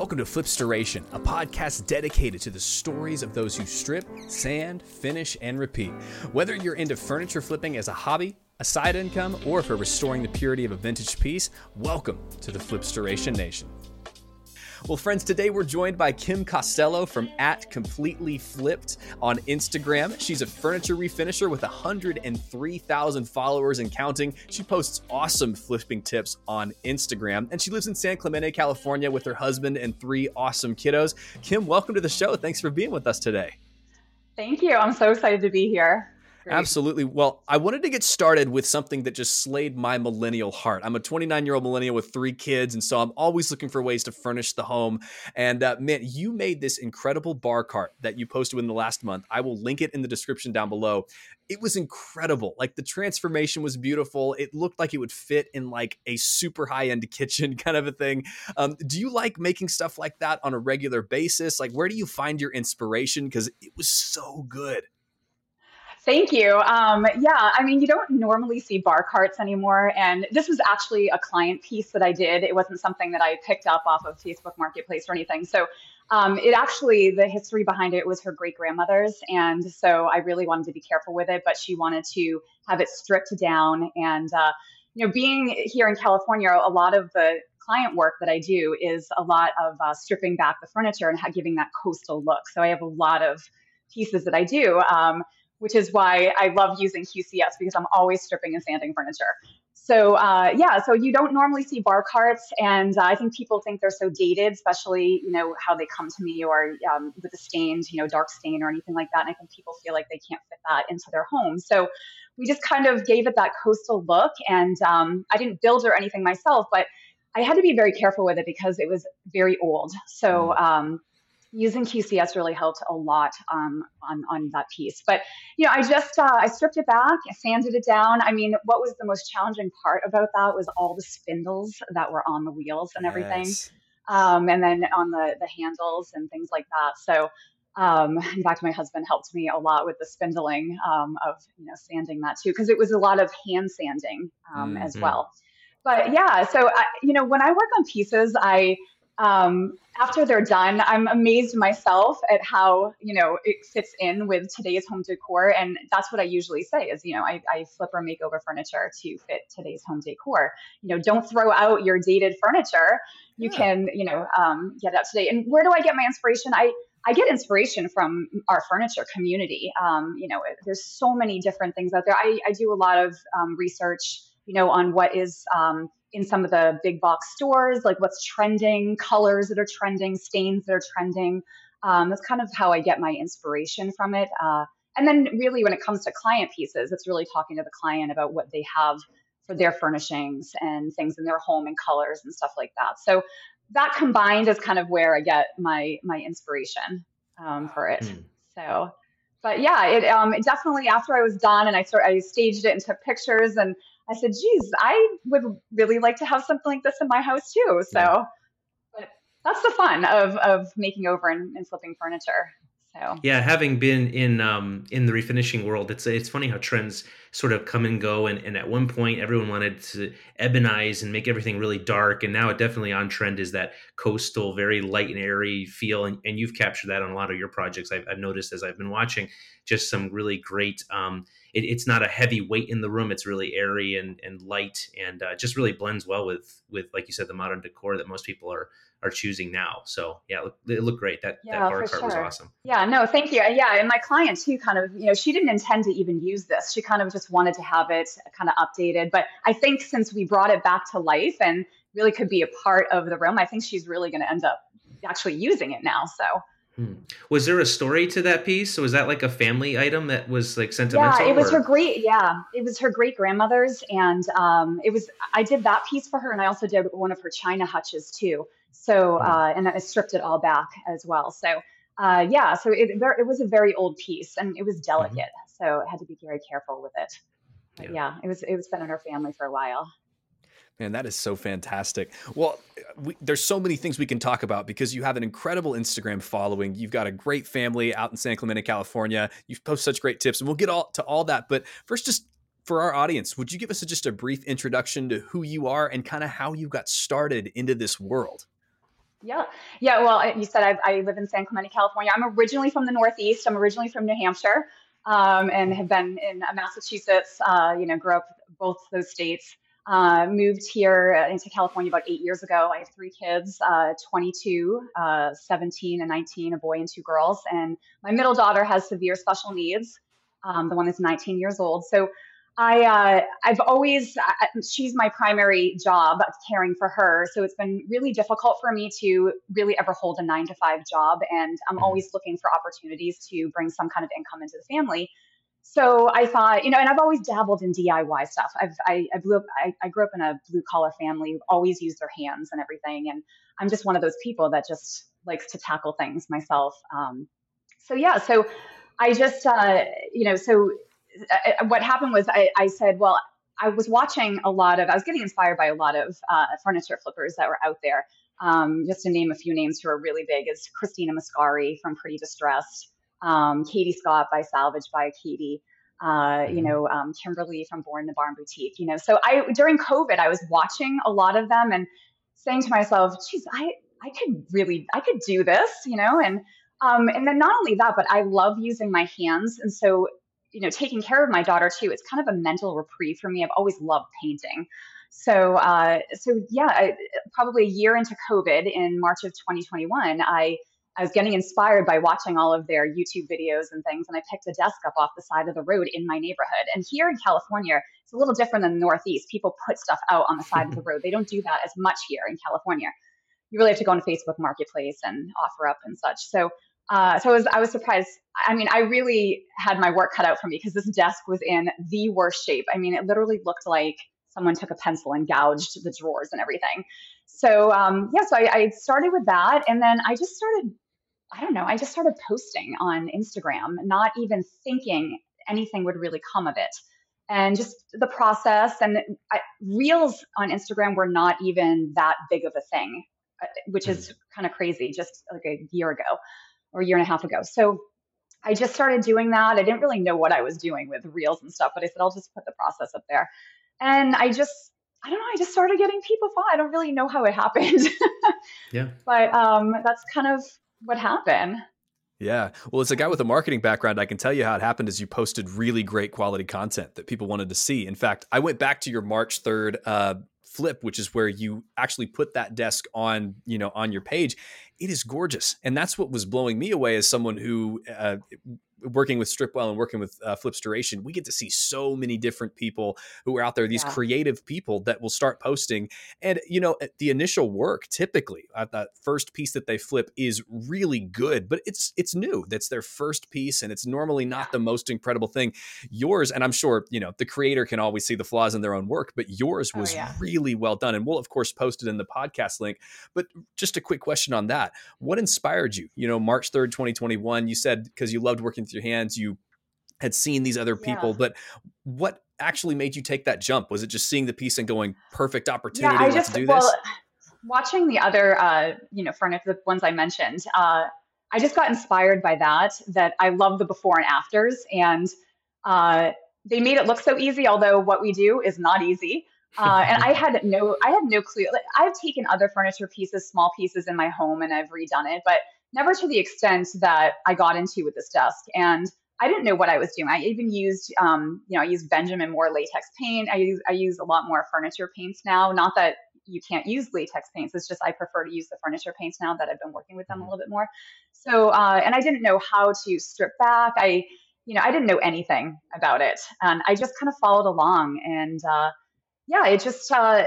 Welcome to Flipstoration, a podcast dedicated to the stories of those who strip, sand, finish, and repeat. Whether you're into furniture flipping as a hobby, a side income, or for restoring the purity of a vintage piece, welcome to the Flipstoration Nation. Well, friends, today we're joined by Kim Costello from at Kimpletely Flipped on Instagram. She's a furniture refinisher with 103,000 followers and counting. She posts awesome flipping tips on Instagram, and she lives in San Clemente, California with her husband and three awesome kiddos. Kim, welcome to the show. Thanks for being with us today. Thank you. I'm so excited to be here. Great. Absolutely. Well, I wanted to get started with something that just slayed my millennial heart. I'm a 29 year old millennial with three kids, and so I'm always looking for ways to furnish the home. And uh, man, you made this incredible bar cart that you posted in the last month. I will link it in the description down below. It was incredible. Like the transformation was beautiful. It looked like it would fit in like a super high end kitchen kind of a thing. Um, do you like making stuff like that on a regular basis? Like, where do you find your inspiration? Because it was so good. Thank you. Um, yeah, I mean, you don't normally see bar carts anymore. And this was actually a client piece that I did. It wasn't something that I picked up off of Facebook Marketplace or anything. So um, it actually, the history behind it was her great grandmother's. And so I really wanted to be careful with it, but she wanted to have it stripped down. And, uh, you know, being here in California, a lot of the client work that I do is a lot of uh, stripping back the furniture and giving that coastal look. So I have a lot of pieces that I do. Um, which is why I love using QCS because I'm always stripping and sanding furniture. So uh, yeah, so you don't normally see bar carts, and uh, I think people think they're so dated, especially you know how they come to me or um, with a stained, you know, dark stain or anything like that. And I think people feel like they can't fit that into their home. So we just kind of gave it that coastal look, and um, I didn't build or anything myself, but I had to be very careful with it because it was very old. So mm. um, using QCS really helped a lot um, on, on that piece. But, you know, I just, uh, I stripped it back, I sanded it down. I mean, what was the most challenging part about that was all the spindles that were on the wheels and everything. Yes. Um, and then on the, the handles and things like that. So, um, in fact, my husband helped me a lot with the spindling um, of, you know, sanding that too, because it was a lot of hand sanding um, mm-hmm. as well. But yeah, so, I, you know, when I work on pieces, I, um, after they're done, I'm amazed myself at how you know it fits in with today's home decor, and that's what I usually say is you know I, I flip or make over furniture to fit today's home decor. You know, don't throw out your dated furniture. You yeah. can you know um, get up to date. And where do I get my inspiration? I I get inspiration from our furniture community. Um, you know, there's so many different things out there. I, I do a lot of um, research, you know, on what is um, in some of the big box stores, like what's trending, colors that are trending, stains that are trending. Um, that's kind of how I get my inspiration from it. Uh, and then, really, when it comes to client pieces, it's really talking to the client about what they have for their furnishings and things in their home and colors and stuff like that. So that combined is kind of where I get my my inspiration um, for it. Mm. So, but yeah, it, um, it definitely after I was done and I sort I staged it and took pictures and I said, geez, I would really like to have something like this in my house too. So yeah. but that's the fun of, of making over and, and flipping furniture. So yeah, having been in um, in the refinishing world, it's it's funny how trends sort of come and go. And, and at one point, everyone wanted to ebonize and make everything really dark, and now it definitely on trend is that coastal, very light and airy feel. And, and you've captured that on a lot of your projects. I've, I've noticed as I've been watching, just some really great. Um, it, it's not a heavy weight in the room. It's really airy and, and light, and uh, just really blends well with with like you said the modern decor that most people are are choosing now. So yeah, it looked, great. That yeah, that bar cart sure. was awesome. Yeah, no, thank you. Yeah, and my client too, kind of, you know, she didn't intend to even use this. She kind of just wanted to have it kind of updated. But I think since we brought it back to life and really could be a part of the room, I think she's really going to end up actually using it now. So. Was there a story to that piece? So was that like a family item that was like sentimental? Yeah, it was or? her great. Yeah, it was her great grandmother's, and um, it was. I did that piece for her, and I also did one of her china hutches too. So hmm. uh, and I stripped it all back as well. So uh, yeah, so it it was a very old piece, and it was mm-hmm. delicate, mm-hmm. so I had to be very careful with it. Yeah. yeah, it was it was been in her family for a while. Man, that is so fantastic. Well, we, there's so many things we can talk about because you have an incredible Instagram following. You've got a great family out in San Clemente, California. You've posted such great tips, and we'll get all to all that. But first, just for our audience, would you give us a, just a brief introduction to who you are and kind of how you got started into this world? Yeah. Yeah. Well, you said I, I live in San Clemente, California. I'm originally from the Northeast. I'm originally from New Hampshire um, and have been in Massachusetts, uh, you know, grew up both those states. Uh, moved here into California about eight years ago. I have three kids uh, 22, uh, 17, and 19, a boy and two girls. And my middle daughter has severe special needs. Um, the one that's 19 years old. So I uh, I've always she's my primary job caring for her, so it's been really difficult for me to really ever hold a nine to five job, and I'm mm-hmm. always looking for opportunities to bring some kind of income into the family. So I thought, you know, and I've always dabbled in DIY stuff. I've I, I blew up I, I grew up in a blue collar family, always used their hands and everything, and I'm just one of those people that just likes to tackle things myself. Um, so yeah, so I just uh, you know so uh, what happened was I, I, said, well, I was watching a lot of, I was getting inspired by a lot of uh, furniture flippers that were out there. Um, just to name a few names who are really big is Christina Mascari from Pretty Distressed, um, Katie Scott by Salvage by Katie, uh, you mm-hmm. know, um, Kimberly from Born in the Barn Boutique, you know. So I, during COVID, I was watching a lot of them and saying to myself, geez, I, I could really, I could do this, you know, and, um, and then not only that, but I love using my hands. And so you know, taking care of my daughter too, it's kind of a mental reprieve for me. I've always loved painting. So, uh, so yeah, I, probably a year into COVID in March of 2021, I, I was getting inspired by watching all of their YouTube videos and things, and I picked a desk up off the side of the road in my neighborhood. And here in California, it's a little different than the Northeast. People put stuff out on the side of the road. They don't do that as much here in California. You really have to go on Facebook Marketplace and OfferUp and such. So uh, so I was, I was surprised. I mean, I really had my work cut out for me because this desk was in the worst shape. I mean, it literally looked like someone took a pencil and gouged the drawers and everything. So um, yeah, so I, I started with that, and then I just started. I don't know. I just started posting on Instagram, not even thinking anything would really come of it, and just the process and I, reels on Instagram were not even that big of a thing, uh, which is hmm. kind of crazy. Just like a year ago or a year and a half ago. So I just started doing that. I didn't really know what I was doing with reels and stuff, but I said, I'll just put the process up there. And I just, I don't know, I just started getting people follow. I don't really know how it happened. yeah. But um, that's kind of what happened. Yeah. Well, as a guy with a marketing background, I can tell you how it happened is you posted really great quality content that people wanted to see. In fact, I went back to your March 3rd uh, flip, which is where you actually put that desk on, you know, on your page. It is gorgeous. And that's what was blowing me away as someone who uh, working with Stripwell and working with uh, Flipstoration, we get to see so many different people who are out there, these yeah. creative people that will start posting. And, you know, the initial work typically uh, that first piece that they flip is really good, but it's it's new. That's their first piece and it's normally not the most incredible thing. Yours, and I'm sure, you know, the creator can always see the flaws in their own work, but yours oh, was oh, yeah. really well done. And we'll, of course, post it in the podcast link. But just a quick question on that. What inspired you? You know, March 3rd, 2021, you said because you loved working with your hands you had seen these other people yeah. but what actually made you take that jump was it just seeing the piece and going perfect opportunity yeah, I just, do well, this watching the other uh, you know furniture the ones i mentioned uh, i just got inspired by that that i love the before and afters and uh, they made it look so easy although what we do is not easy uh, and I had no, I had no clue. Like, I've taken other furniture pieces, small pieces in my home, and I've redone it, but never to the extent that I got into with this desk. And I didn't know what I was doing. I even used, um, you know, I used Benjamin Moore latex paint. I use I use a lot more furniture paints now. Not that you can't use latex paints. It's just I prefer to use the furniture paints now that I've been working with them a mm-hmm. little bit more. So, uh, and I didn't know how to strip back. I, you know, I didn't know anything about it, and I just kind of followed along. And uh, yeah, it just uh,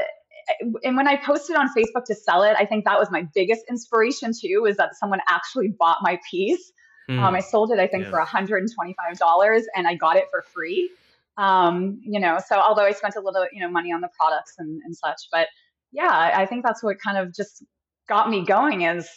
and when I posted on Facebook to sell it, I think that was my biggest inspiration too, is that someone actually bought my piece. Mm. Um, I sold it, I think, yeah. for $125 and I got it for free. Um, you know, so although I spent a little, you know, money on the products and, and such, but yeah, I think that's what kind of just got me going is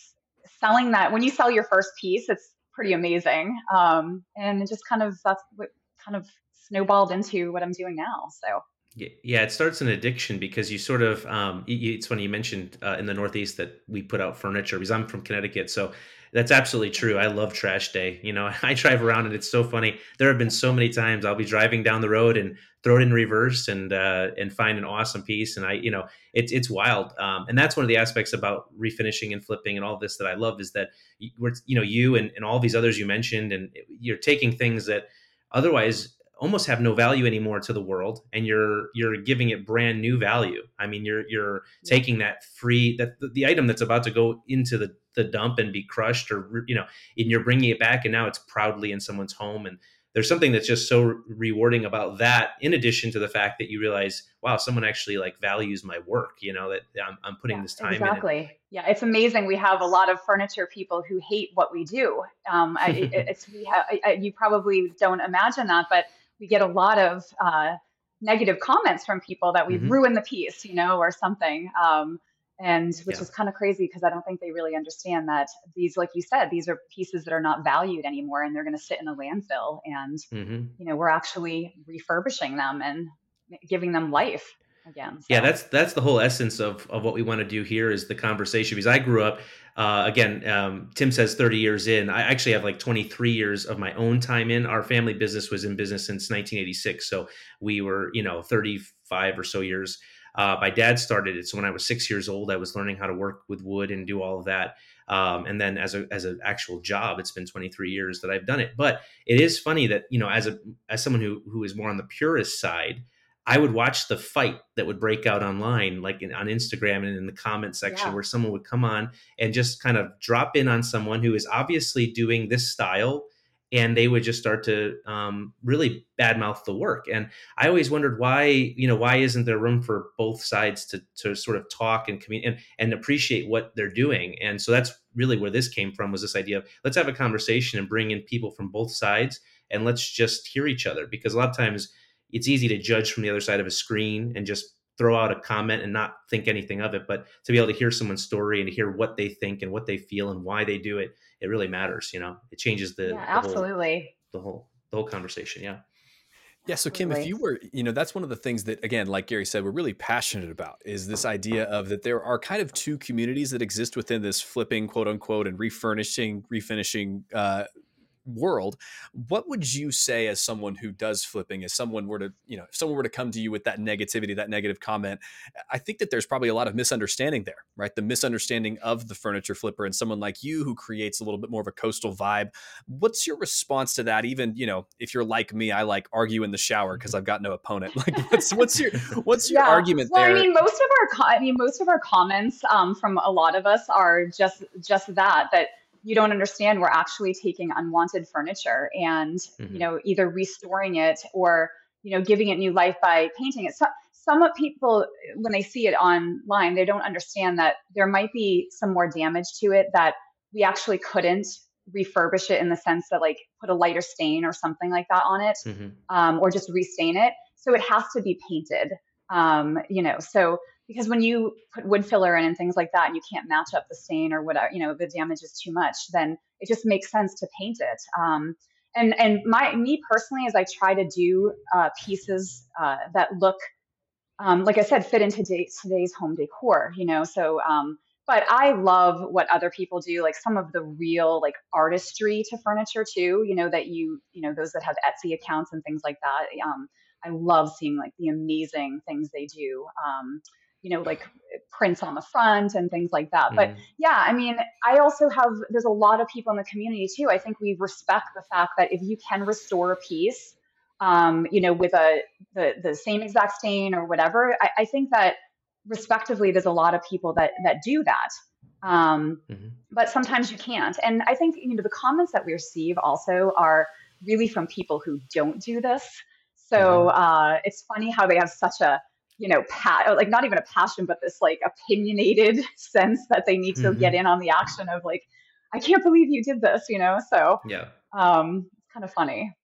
selling that. When you sell your first piece, it's pretty amazing. Um, and it just kind of, that's what kind of snowballed into what I'm doing now. So Yeah, it starts an addiction because you sort of. Um, it's funny you mentioned uh, in the Northeast that we put out furniture because I'm from Connecticut, so that's absolutely true. I love trash day. You know, I drive around and it's so funny. There have been so many times I'll be driving down the road and throw it in reverse and uh, and find an awesome piece. And I, you know, it's it's wild. Um, and that's one of the aspects about refinishing and flipping and all this that I love is that we're, you know, you and, and all these others you mentioned, and you're taking things that otherwise almost have no value anymore to the world and you're you're giving it brand new value. I mean you're you're taking that free that the, the, item that's about to go into the the dump and be crushed or you know and you're bringing it back and now it's proudly in someone's home. And there's something that's just so rewarding about that in addition to the fact that you realize wow someone actually like values my work you know that i'm, I'm putting yeah, this time exactly. In yeah it's amazing we have a lot of furniture people who hate what we do. Um, I, it's we have I, you probably don't imagine that but we get a lot of uh, negative comments from people that we've mm-hmm. ruined the piece, you know, or something. Um, and which yeah. is kind of crazy because I don't think they really understand that these, like you said, these are pieces that are not valued anymore, and they're going to sit in a landfill. And mm-hmm. you know, we're actually refurbishing them and giving them life again. So. Yeah, that's that's the whole essence of of what we want to do here is the conversation. Because I grew up uh, again, um, Tim says 30 years in. I actually have like 23 years of my own time in. Our family business was in business since 1986. So we were, you know, 35 or so years. Uh, my dad started it. So when I was six years old, I was learning how to work with wood and do all of that. Um, and then as a as an actual job, it's been 23 years that I've done it. But it is funny that you know, as a as someone who who is more on the purist side, I would watch the fight that would break out online, like in, on Instagram and in the comment section, yeah. where someone would come on and just kind of drop in on someone who is obviously doing this style, and they would just start to um, really badmouth the work. And I always wondered why, you know, why isn't there room for both sides to to sort of talk and communicate and, and appreciate what they're doing? And so that's really where this came from was this idea of let's have a conversation and bring in people from both sides and let's just hear each other because a lot of times it's easy to judge from the other side of a screen and just throw out a comment and not think anything of it but to be able to hear someone's story and to hear what they think and what they feel and why they do it it really matters you know? It changes the, yeah, the absolutely. whole, the whole the whole conversation yeah. Yeah, so Kim, if you were, you know, that's one of the things that, again, like Gary said, we're really passionate about is this idea of that there are kind of two communities that exist within this flipping, quote unquote, and refurnishing, refinishing uh, world what would you say as someone who does flipping as someone were to you know if someone were to come to you with that negativity that negative comment i think that there's probably a lot of misunderstanding there right? The misunderstanding of the furniture flipper and someone like you who creates a little bit more of a coastal vibe. What's your response to that? Even you know if you're like me i like argue in the shower because i've got no opponent. Like what's what's your what's your yeah. argument well, there? i mean most of our i mean most of our comments um, from a lot of us are just just that that you don't understand we're actually taking unwanted furniture and mm-hmm. you know either restoring it or you know giving it new life by painting it so, some people when they see it online they don't understand that there might be some more damage to it that we actually couldn't refurbish it in the sense that like put a lighter stain or something like that on it mm-hmm. um, or just restain it so it has to be painted um, you know so because when you put wood filler in and things like that and you can't match up the stain or whatever you know the damage is too much then it just makes sense to paint it. Um, and and my me personally as i try to do uh, pieces uh, that look um, like i said fit into today's, today's home decor you know so um, but i love what other people do like some of the real like artistry to furniture too you know that you you know those that have etsy accounts and things like that. Um, i love seeing like the amazing things they do. Um, you know, like prints on the front and things like that. Mm. But yeah, I mean, I also have, there's a lot of people in the community too. I think we respect the fact that if you can restore a piece, um, you know, with a, the, the same exact stain or whatever, I, I think that respectively, there's a lot of people that, that do that. Um, mm-hmm. But sometimes you can't. And I think, you know, the comments that we receive also are really from people who don't do this. So mm-hmm. uh, it's funny how they have such a you know, pat like not even a passion, but this like opinionated sense that they need to mm-hmm. get in on the action of like, I can't believe you did this, you know? So yeah, um, it's kind of funny.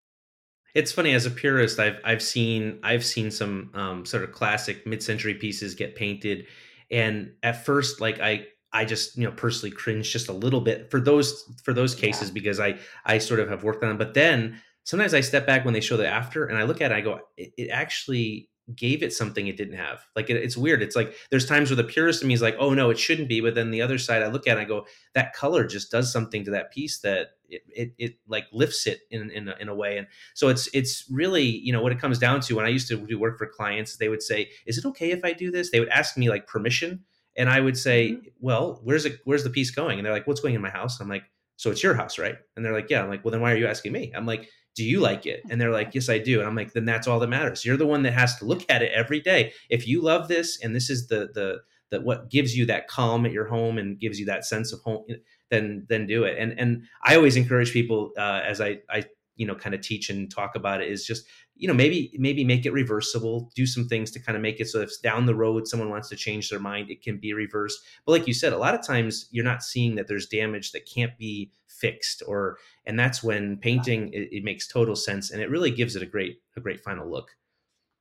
It's funny as a purist, I've I've seen I've seen some um, sort of classic mid-century pieces get painted, and at first, like I I just you know personally cringe just a little bit for those for those cases yeah. because I I sort of have worked on them, but then sometimes I step back when they show the after and I look at it, I go, it, it actually gave it something it didn't have. Like it, it's weird. It's like there's times where the purist in me is like, oh no, it shouldn't be. But then the other side, I look at it, I go, that color just does something to that piece that it it, it like lifts it in in a, in a way. And so it's it's really you know what it comes down to. When I used to do work for clients, they would say, is it okay if I do this? They would ask me like permission, and I would say, mm-hmm. well, where's it? Where's the piece going? And they're like, what's going in my house? I'm like, so it's your house, right? And they're like, yeah. I'm like, well, then why are you asking me? I'm like do you like it? And they're like, yes, I do. And I'm like, then that's all that matters. You're the one that has to look at it every day. If you love this and this is the the that what gives you that calm at your home and gives you that sense of home, then then do it. And and I always encourage people uh, as I I you know kind of teach and talk about it is just you know maybe maybe make it reversible do some things to kind of make it so if down the road someone wants to change their mind it can be reversed. But like you said a lot of times you're not seeing that there's damage that can't be fixed or and that's when painting it, it makes total sense and it really gives it a great a great final look.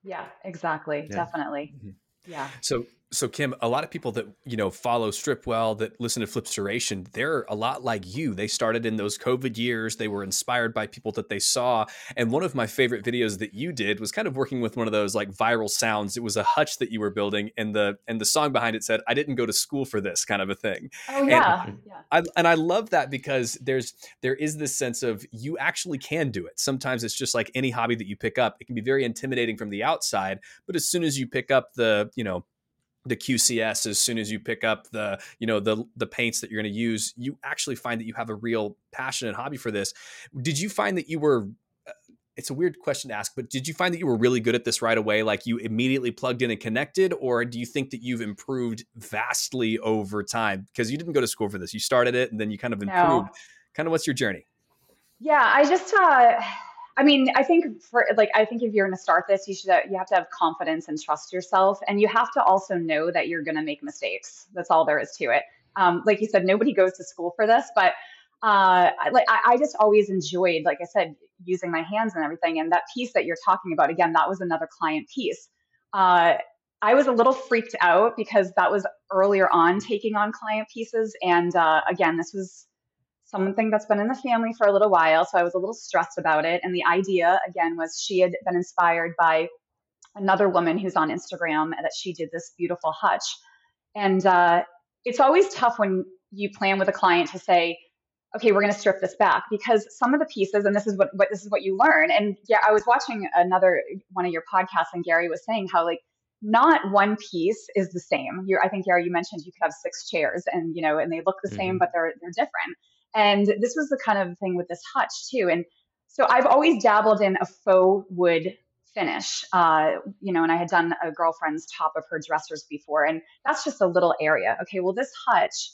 Yeah exactly yeah. definitely. Mm-hmm. yeah. So so Kim, a lot of people that you know follow Stripwell that listen to Flipstoration, they're a lot like you. They started in those COVID years. They were inspired by people that they saw. And one of my favorite videos that you did was kind of working with one of those like viral sounds. It was a hutch that you were building, and the and the song behind it said, "I didn't go to school for this," kind of a thing. Oh yeah, and yeah. I, and I love that because there's there is this sense of you actually can do it. Sometimes it's just like any hobby that you pick up. It can be very intimidating from the outside, but as soon as you pick up the you know the QCS as soon as you pick up the you know the the paints that you're going to use you actually find that you have a real passion and hobby for this. Did you find that you were uh, it's a weird question to ask but did you find that you were really good at this right away? Like you immediately plugged in and connected or do you think that you've improved vastly over time? Because you didn't go to school for this. You started it and then you kind of improved no. kind of what's your journey? Yeah i just uh I mean, I think for like, I think if you're going to start this, you should you have to have confidence and trust yourself, and you have to also know that you're going to make mistakes. That's all there is to it. Um, like you said, nobody goes to school for this, but uh, like I, I just always enjoyed, like I said, using my hands and everything. And that piece that you're talking about, again, that was another client piece. Uh, I was a little freaked out because that was earlier on taking on client pieces, and uh, again, this was something that's been in the family for a little while. So I was a little stressed about it. And the idea, again, was she had been inspired by another woman who's on Instagram that she did this beautiful hutch. And uh, it's always tough when you plan with a client to say, okay, we're going to strip this back because some of the pieces, and this is what, what this is what you learn. And yeah, I was watching another one of your podcasts, and Gary was saying how like not one piece is the same. You're, I think Gary, you mentioned you could have six chairs, and you know, and they look the mm-hmm. same, but they're they're different. And this was the kind of thing with this hutch too. And so I've always dabbled in a faux wood finish, uh, you know, and I had done a girlfriend's top of her dressers before, and that's just a little area. Okay, well, this hutch,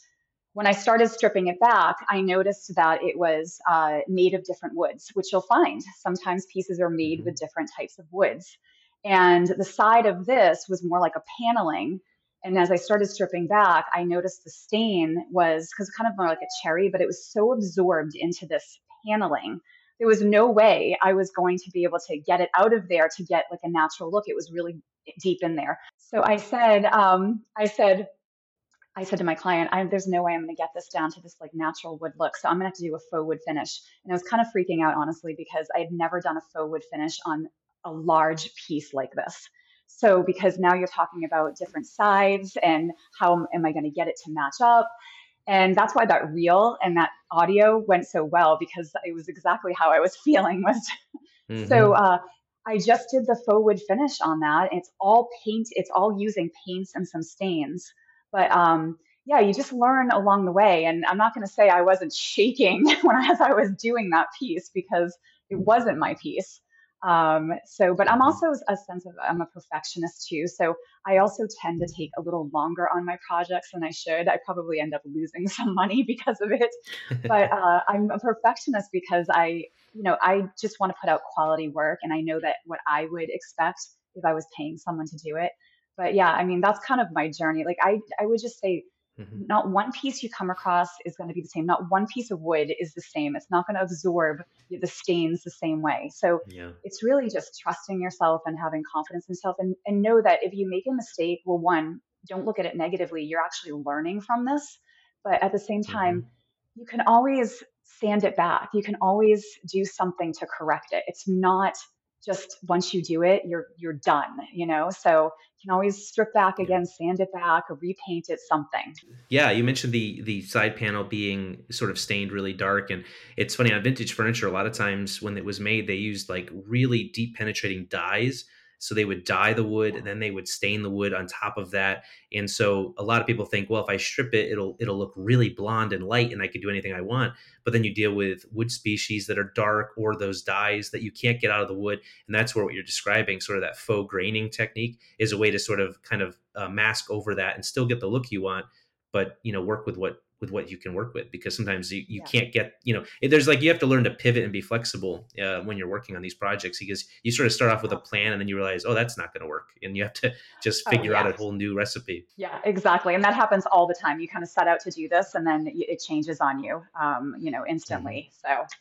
when I started stripping it back, I noticed that it was uh, made of different woods, which you'll find. Sometimes pieces are made with different types of woods. And the side of this was more like a paneling and as I started stripping back, I noticed the stain was because kind of more like a cherry, but it was so absorbed into this paneling. There was no way I was going to be able to get it out of there to get like a natural look. It was really deep in there. So I said, um, I said, I said to my client, there's no way I'm going to get this down to this like natural wood look. So I'm going to have to do a faux wood finish. And I was kind of freaking out, honestly, because I had never done a faux wood finish on a large piece like this. So, because now you're talking about different sides and how am I going to get it to match up? And that's why that reel and that audio went so well because it was exactly how I was feeling. Was mm-hmm. so uh, I just did the faux wood finish on that. It's all paint. It's all using paints and some stains. But um, yeah, you just learn along the way. And I'm not going to say I wasn't shaking when as I was doing that piece because it wasn't my piece. Um, so, but I'm also a sense of I'm a perfectionist too. So I also tend to take a little longer on my projects than I should. I probably end up losing some money because of it. but uh, I'm a perfectionist because I, you know, I just want to put out quality work, and I know that what I would expect if I was paying someone to do it. But yeah, I mean, that's kind of my journey. Like I, I would just say Mm-hmm. Not one piece you come across is going to be the same. Not one piece of wood is the same. It's not going to absorb the stains the same way. So yeah. it's really just trusting yourself and having confidence in yourself and, and know that if you make a mistake, well, one, don't look at it negatively. You're actually learning from this. But at the same time, mm-hmm. you can always sand it back. You can always do something to correct it. It's not just once you do it, you're you're done, you know. So you can always strip back again, sand it back, or repaint it something. Yeah, you mentioned the the side panel being sort of stained really dark, and it's funny on vintage furniture. A lot of times when it was made, they used like really deep penetrating dyes so they would dye the wood and then they would stain the wood on top of that. And so a lot of people think, well, if I strip it, it'll it'll look really blonde and light and I could do anything I want. But then you deal with wood species that are dark or those dyes that you can't get out of the wood. And that's where what you're describing, sort of that faux graining technique, is a way to sort of kind of uh, mask over that and still get the look you want, but you know, work with what with what you can work with because sometimes you, you yeah. can't get you know there's like you have to learn to pivot and be flexible uh, when you're working on these projects because you sort of start off with a plan and then you realize oh that's not going to work and you have to just oh, figure oh, yeah. out a whole new recipe yeah exactly and that happens all the time you kind of set out to do this and then it changes on you um, you know instantly mm-hmm. so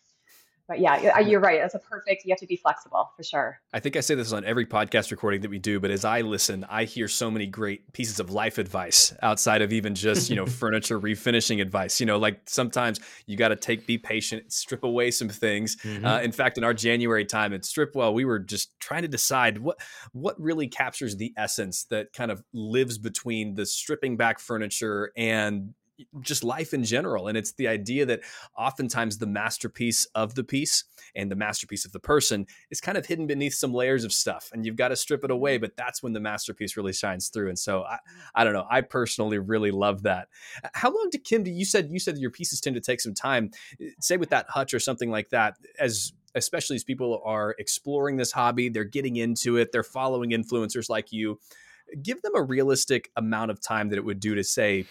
but yeah, you're right. It's a perfect. You have to be flexible for sure. I think I say this on every podcast recording that we do, but as I listen, I hear so many great pieces of life advice outside of even just you know furniture refinishing advice. You know, like sometimes you got to take, be patient, strip away some things. Mm-hmm. Uh, in fact, in our January time at Stripwell, we were just trying to decide what what really captures the essence that kind of lives between the stripping back furniture and just life in general. And it's the idea that oftentimes the masterpiece of the piece and the masterpiece of the person is kind of hidden beneath some layers of stuff. And you've got to strip it away, mm-hmm. but that's when the masterpiece really shines through. And so I, I don't know. I personally really love that. How long did Kim, Do you said, you said your pieces tend to take some time, say with that hutch or something like that, as especially as people are exploring this hobby, they're getting into it, they're following influencers like you. Give them a realistic amount of time that it would do to say,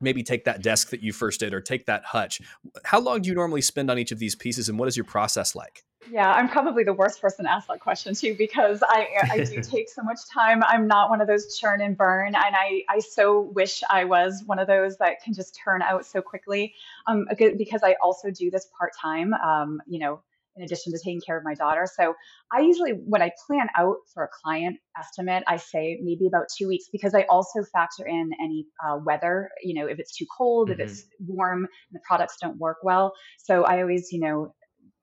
maybe take that desk that you first did or take that hutch. How long do you normally spend on each of these pieces and what is your process like? Yeah, I'm probably the worst person to ask that question too because I I do take so much time. I'm not one of those churn and burn, and I I so wish I was one of those that can just turn out so quickly. Um, because I also do this part time. Um, you know, in addition to taking care of my daughter. So I usually, when I plan out for a client estimate, I say maybe about two weeks because I also factor in any uh, weather, you know, if it's too cold, mm-hmm. if it's warm, and the products don't work well. So I always, you know,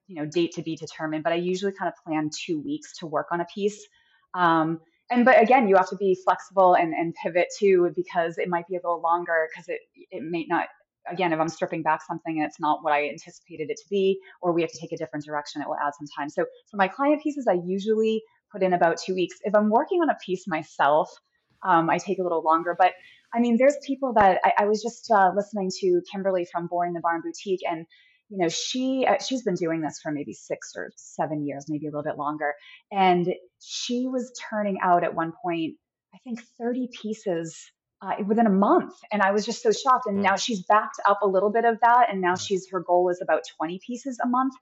you know, date to be determined, but I usually kind of plan two weeks to work on a piece. Um, and but again, you have to be flexible and, and pivot too because it might be a little longer because it it may not again, if I'm stripping back something and it's not what I anticipated it to be, or we have to take a different direction, it will add some time. So for my client pieces, I usually put in about two weeks. If I'm working on a piece myself, um, I take a little longer. But I mean, there's people that I, I was just uh, listening to Kimberly from Born in the Barn Boutique, and you know, she uh, she's been doing this for maybe six or seven years, maybe a little bit longer, and she was turning out at one point, I think, 30 pieces uh, within a month. And I was just so shocked. And now she's backed up a little bit of that. And now she's, her goal is about 20 pieces a month.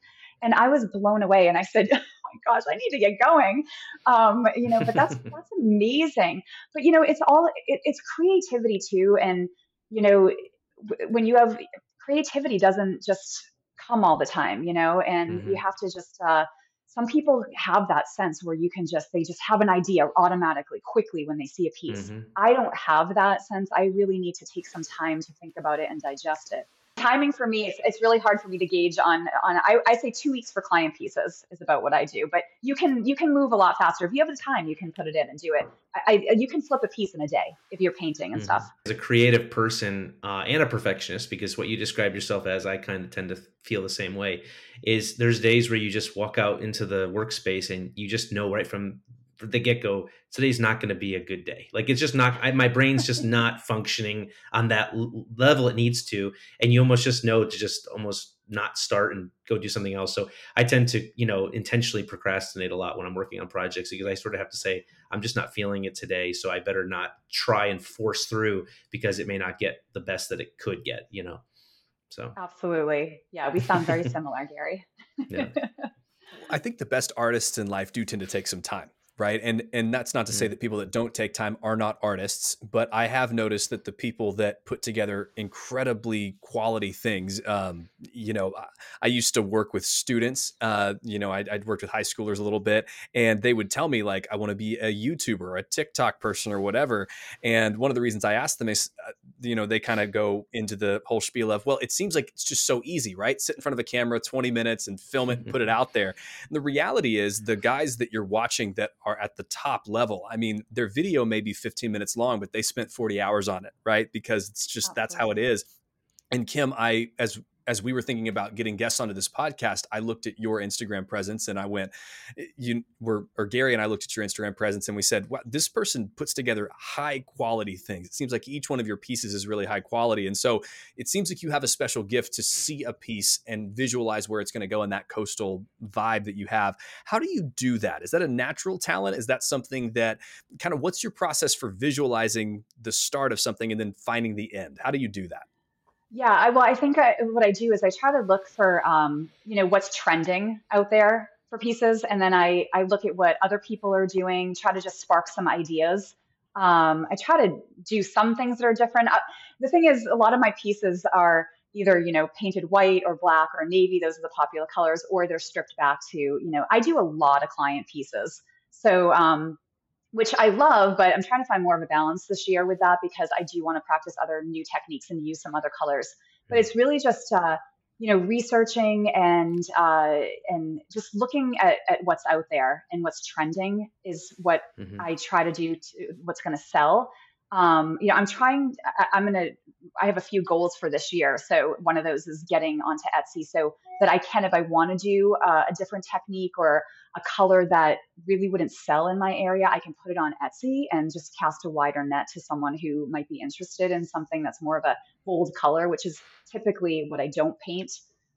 And I was blown away. And I said, oh my gosh, I need to get going. Um, you know, but that's, that's amazing. But, you know, it's all, it, it's creativity too. And, you know, when you have creativity doesn't just come all the time, you know, and mm-hmm. you have to just, uh, some people have that sense where you can just they just have an idea automatically quickly when they see a piece. Mm-hmm. i don't have that sense. I really need to take some time to think about it and digest it timing for me it's, it's really hard for me to gauge on on I, I say two weeks for client pieces is about what i do but you can you can move a lot faster. If you have the time you can put it in and do it. I, I you can flip a piece in a day if you're painting and mm-hmm. stuff. As a creative person uh, and a perfectionist because what you describe yourself as i kind of tend to feel the same way is there's days where you just walk out into the workspace and you just know right from the get go, today's not going to be a good day. Like it's just not, I, my brain's just not functioning on that l- level it needs to. And you almost just know to just almost not start and go do something else. So I tend to, you know, intentionally procrastinate a lot when I'm working on projects because I sort of have to say, I'm just not feeling it today. So I better not try and force through because it may not get the best that it could get, you know? So absolutely. Yeah. We sound very similar, Gary. yeah. I think the best artists in life do tend to take some time right? And and that's not to say mm. that people that don't take time are not artists but i have noticed that the people that put together incredibly quality things um, you know i used to work with students uh, you know I'd, I'd, worked with high schoolers a little bit and they would tell me like i want to be a youtuber or a tiktok person or whatever and one of the reasons i asked them is uh, you know they kind of go into the whole spiel of well it seems like it's just so easy right? Sit in front of a camera 20 minutes and film it and put it out there. And the reality is the guys that you're watching that are at the top level. I mean, their video may be 15 minutes long, but they spent 40 hours on it, right? Because it's just Absolutely. that's how it is. And Kim, I as as we were thinking about getting guests onto this podcast, I looked at your Instagram presence and I went, you were, or Gary and I looked at your Instagram presence and we said, wow, this person puts together high quality things. It seems like each one of your pieces is really high quality. And so it seems like you have a special gift to see a piece and visualize where it's going to go in that coastal vibe that you have. How do you do that? Is that a natural talent? Is that something that kind of what's your process for visualizing the start of something and then finding the end? How do you do that? Yeah, I, well, I think I, what I do is I try to look for, um, you know, what's trending out there for pieces, and then I I look at what other people are doing, try to just spark some ideas. Um, I try to do some things that are different. Uh, the thing is, a lot of my pieces are either you know painted white or black or navy; those are the popular colors, or they're stripped back to you know. I do a lot of client pieces, so um, which I love, but I'm trying to find more of a balance this year with that because I do want to practice other new techniques and use some other colors. But it's really just uh, you know researching and uh, and just looking at, at what's out there and what's trending is what mm-hmm. I try to do to what's going to sell. Um, you know, I'm trying. I, I'm gonna. I have a few goals for this year. So one of those is getting onto Etsy so that I can, if I want to do uh, a different technique or a color that really wouldn't sell in my area, I can put it on Etsy and just cast a wider net to someone who might be interested in something that's more of a bold color, which is typically what I don't paint.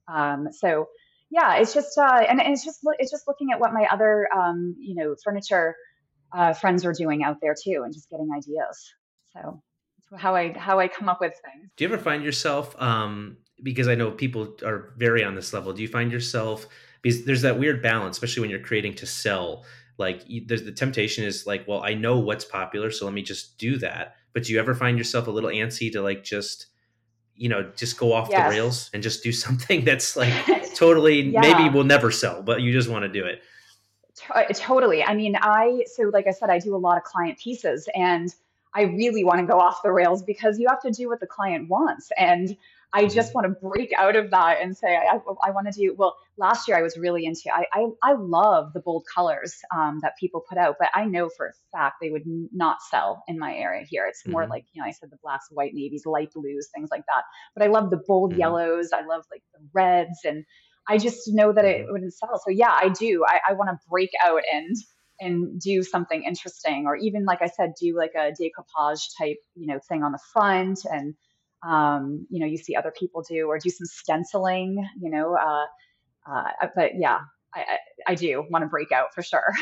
Um, so yeah, it's just uh, and, and, it's just it's just looking at what my other um, you know furniture uh, friends are doing out there too, and just getting ideas. So that's how I how I come up with things. Do you ever find yourself um, because I know people are very on this level. Do you find yourself because there's that weird balance, especially when you're creating to sell. Like there's the temptation is like, well, I know what's popular, so let me just do that. But do you ever find yourself a little antsy to like just, you know, just go off yes. the rails and just do something that's like totally yeah. maybe will never sell, but you just want to do it? Uh, totally. I mean, I so like I said, I do a lot of client pieces, and I really want to go off the rails because you have to do what the client wants, and I mm-hmm. just want to break out of that and say, I, I want to do, well, last year I was really into, I, I, I love the bold colors um, that people put out, but I know for a fact they would not sell in my area here. It's more mm-hmm. like, you know, I said the blacks, white navies, light blues, things like that. But I love the bold mm-hmm. yellows. I love like the reds and I just know that it mm-hmm. wouldn't sell. So yeah, I do. I, I want to break out and, and do something interesting or even like i said do like a decoupage type you know thing on the front and um, you know you see other people do or do some stenciling you know uh, uh, but yeah I, I, I do want to break out for sure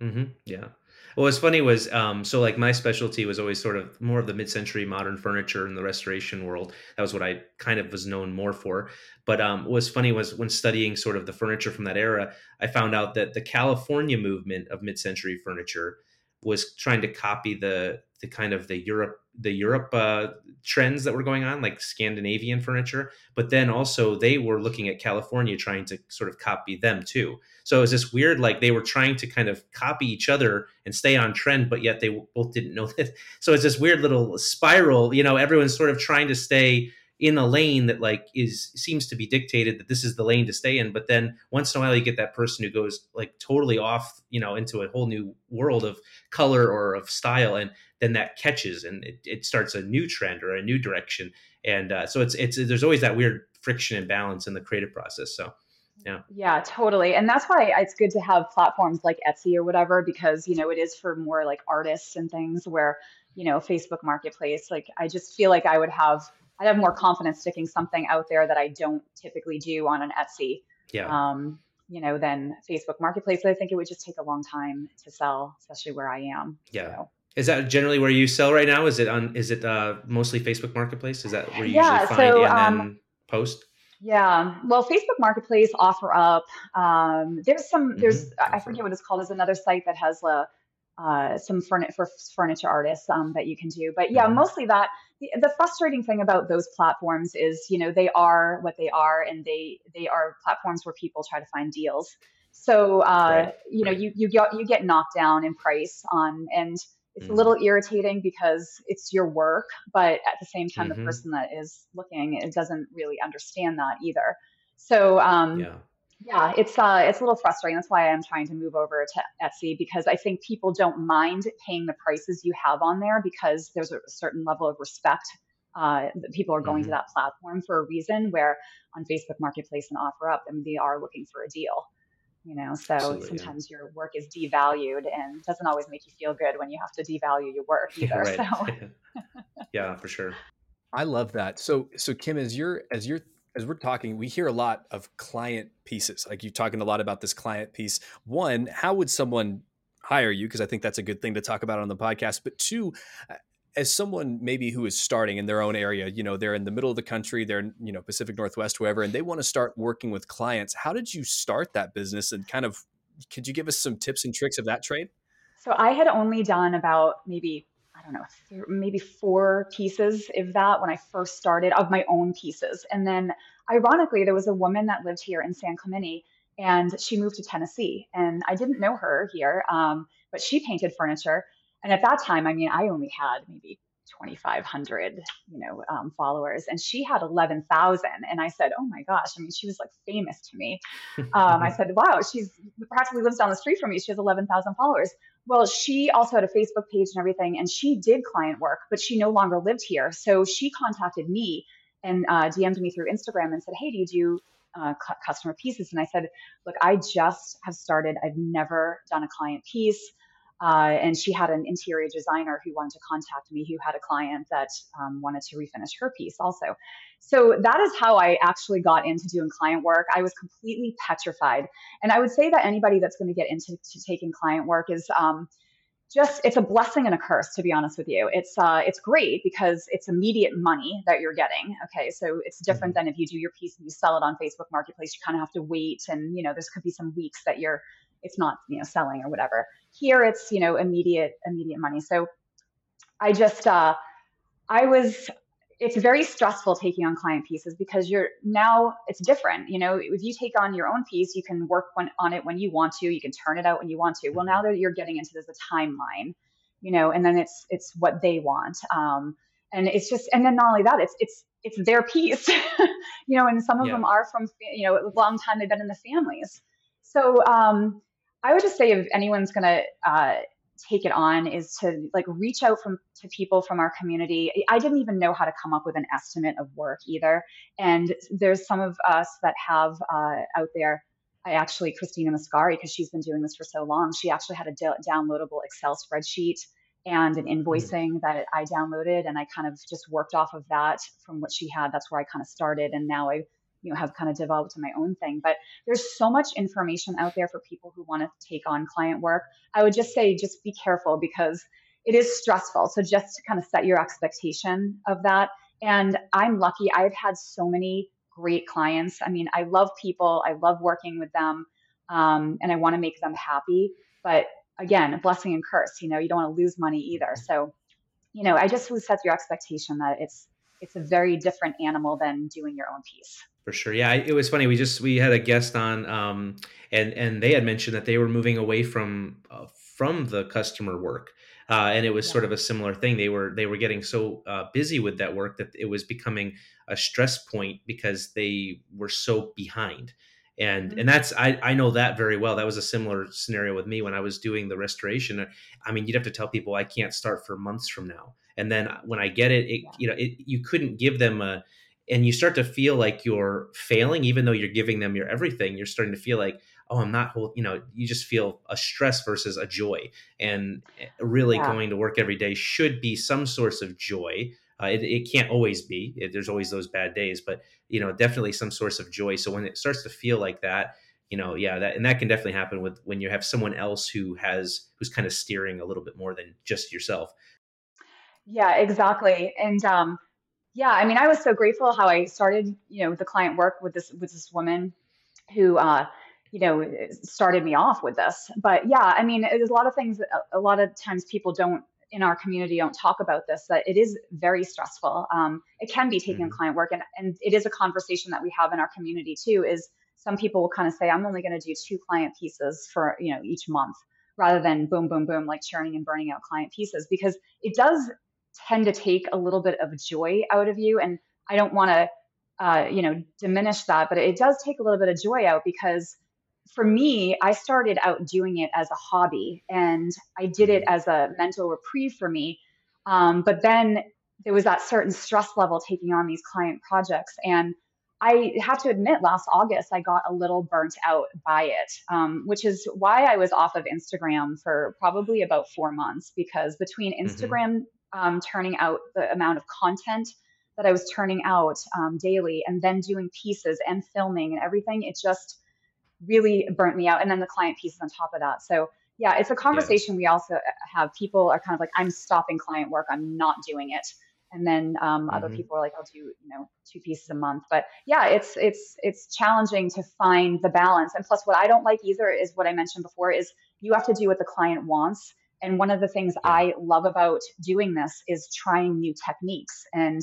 mm-hmm. yeah well, was funny was um, so like my specialty was always sort of more of the mid-century modern furniture in the restoration world. That was what I kind of was known more for. But um, what was funny was when studying sort of the furniture from that era, I found out that the California movement of mid-century furniture was trying to copy the the kind of the Europe the Europe uh, trends that were going on, like Scandinavian furniture. But then also they were looking at California, trying to sort of copy them too. So it was this weird, like they were trying to kind of copy each other and stay on trend, but yet they both didn't know that. So it's this weird little spiral. You know, everyone's sort of trying to stay in a lane that like is seems to be dictated that this is the lane to stay in but then once in a while you get that person who goes like totally off you know into a whole new world of color or of style and then that catches and it, it starts a new trend or a new direction and uh, so it's it's there's always that weird friction and balance in the creative process so yeah yeah totally and that's why it's good to have platforms like etsy or whatever because you know it is for more like artists and things where you know facebook marketplace like i just feel like i would have I'd have more confidence sticking something out there that I don't typically do on an Etsy. Yeah. Um, you know, than Facebook Marketplace. I think it would just take a long time to sell, especially where I am. Yeah. So. Is that generally where you sell right now? Is it on? Is it uh, mostly Facebook Marketplace? Is that where you yeah, usually find so, and um, then post? Yeah, well, Facebook Marketplace, OfferUp. Um, there's some. There's Mm-hmm. I forget what it's called. Is another site that has a uh, some furni- for furniture artists um, that you can do. But yeah, hmm mostly that. The, the frustrating thing about those platforms is, you know, they are what they are, and they they are platforms where people try to find deals. So Right. uh, you know, Right. you you get you get knocked down in price on, and it's a hmm little irritating because it's your work, but at the same time, the hmm person that is looking it doesn't really understand that either. So um, Yeah. yeah, it's uh, it's a little frustrating. That's why I'm trying to move over to Etsy because I think people don't mind paying the prices you have on there because there's a certain level of respect. Uh, that people are going to hmm that platform for a reason. Where on Facebook Marketplace and OfferUp, I mean, they are looking for a deal. You know, so Absolutely. Yeah. sometimes your work is devalued, and doesn't always make you feel good when you have to devalue your work Yeah. either. Right. So yeah. For sure. I love that. So so Kim, as you're as you're as we're talking, we hear a lot of client pieces. Like you're talking a lot about this client piece. One, how would someone hire you? Because I think that's a good thing to talk about on the podcast. But two, uh, as someone maybe who is starting in their own area, you know, they're in the middle of the country, they're you know, Pacific Northwest, wherever, and they want to start working with clients. How did you start that business and kind of could you give us some tips and tricks of that trade? So I had only done about maybe, I don't know, th- maybe four pieces, if that, when I first started of my own pieces. And then ironically, there was a woman that lived here in San Clemente and she moved to Tennessee. And I didn't know her here, um, but she painted furniture. And at that time, I mean, I only had maybe 2,500, you know, um, followers, and she had 11,000. And I said, "Oh my gosh!" I mean, she was like famous to me. Um, I said, wow, she's practically lives down the street from me. She has 11,000 followers. Well, she also had a Facebook page and everything, and she did client work, but she no longer lived here. So she contacted me and uh, DM'd me through Instagram and said, hey, do you do uh, cu- customer pieces? And I said, look, I just have started. I've never done a client piece. Uh, and she had an interior designer who wanted to contact me who had a client that um, wanted to refinish her piece also. So that is how I actually got into doing client work. I was completely petrified. And I would say that anybody that's going to get into to taking client work is um, just it's a blessing and a curse to be honest with you. It's uh, it's great because it's immediate money that you're getting. Okay, so it's different hmm than if you do your piece and you sell it on Facebook Marketplace. You kind of have to wait, and you know there's could be some weeks that you're it's not you know selling or whatever. Here it's you know immediate immediate money. So I just uh, I was it's very stressful taking on client pieces because you're now it's different. You know, if you take on your own piece, you can work when, on it when you want to, you can turn it out when you want to. Well, hmm now that you're getting into this a timeline, you know, and then it's it's what they want. Um, and it's just and then not only that, it's it's it's their piece. you know, and some of Yeah. them are from you know, a long time they've been in the families. So um I would just say if anyone's gonna uh take it on is to like reach out from to people from our community. I didn't even know how to come up with an estimate of work either. And there's some of us that have uh, out there. I actually Christina Mascari because she's been doing this for so long. She actually had a do- downloadable Excel spreadsheet and an hmm invoicing that I downloaded, and I kind of just worked off of that from what she had. That's where I kind of started, and now I you know have kind of developed my own thing. But there's so much information out there for people who want to take on client work I would just say just be careful because it is stressful. So just to kind of set your expectation of that. And I'm lucky. I've had so many great clients. I mean, I love people. I love working with them, um, and I want to make them happy. But again, a blessing and curse. You know, you don't want to lose money either. So you know, I just would set your expectation that it's it's a very different animal than doing your own piece. For sure. Yeah, it was funny. We just we had a guest on, um, and and they had mentioned that they were moving away from uh, from the customer work, uh, and it was sort of a similar thing. They were they were getting so uh, busy with that work that it was becoming a stress point because they were so behind. And hmm and that's I I know that very well. That was a similar scenario with me when I was doing the restoration. I mean, you'd have to tell people I can't start for months from now, and then when I get it, it Yeah. you know it you couldn't give them a and you start to feel like you're failing even though you're giving them your everything you're starting to feel like oh i'm not whole you know you just feel a stress versus a joy. And eh, really Yeah. going to work every day should be some source of joy. Uh, it, it can't always be. It- there's always those bad days but you know definitely some source of joy. So when it starts to feel like that you know yeah that and that can definitely happen with when you have someone else who has who's kind of steering a little bit more than just yourself. Yeah, exactly. And um, Yeah, I mean, I was so grateful how I started, you know, the client work with this with this woman who uh, you know, started me off with this. But yeah, I mean, there's a lot of things a, a lot of times people don't in our community don't talk about this that it is very stressful um, it can be taking mm-hmm. client work and, and it is a conversation that we have in our community too is some people will kind of say i'm only going to do two client pieces for you know each month rather than boom boom boom like churning and burning out client pieces because it does tend to take a little bit of joy out of you and i don't want to uh, you know diminish that but it does take a little bit of joy out because for me, I started out doing it as a hobby and I did it mm-hmm. as a mental reprieve for me. Um, but then there was that certain stress level taking on these client projects. And I have to admit, last August, I got a little burnt out by it, um, which is why I was off of Instagram for probably about four months because between mm-hmm. Instagram mm-hmm. Um, turning out the amount of content that I was turning out um, daily and then doing pieces and filming and everything, it just, really burnt me out. And then the client pieces on top of that. So yeah, it's a conversation we also have. People are kind of like, I'm stopping client work. I'm not doing it. And then um, mm-hmm. other people are like, I'll do you know two pieces a month. But yeah, it's it's it's challenging to find the balance. And plus, what I don't like either is what I mentioned before is you have to do what the client wants. And one of the things yeah. I love about doing this is trying new techniques. And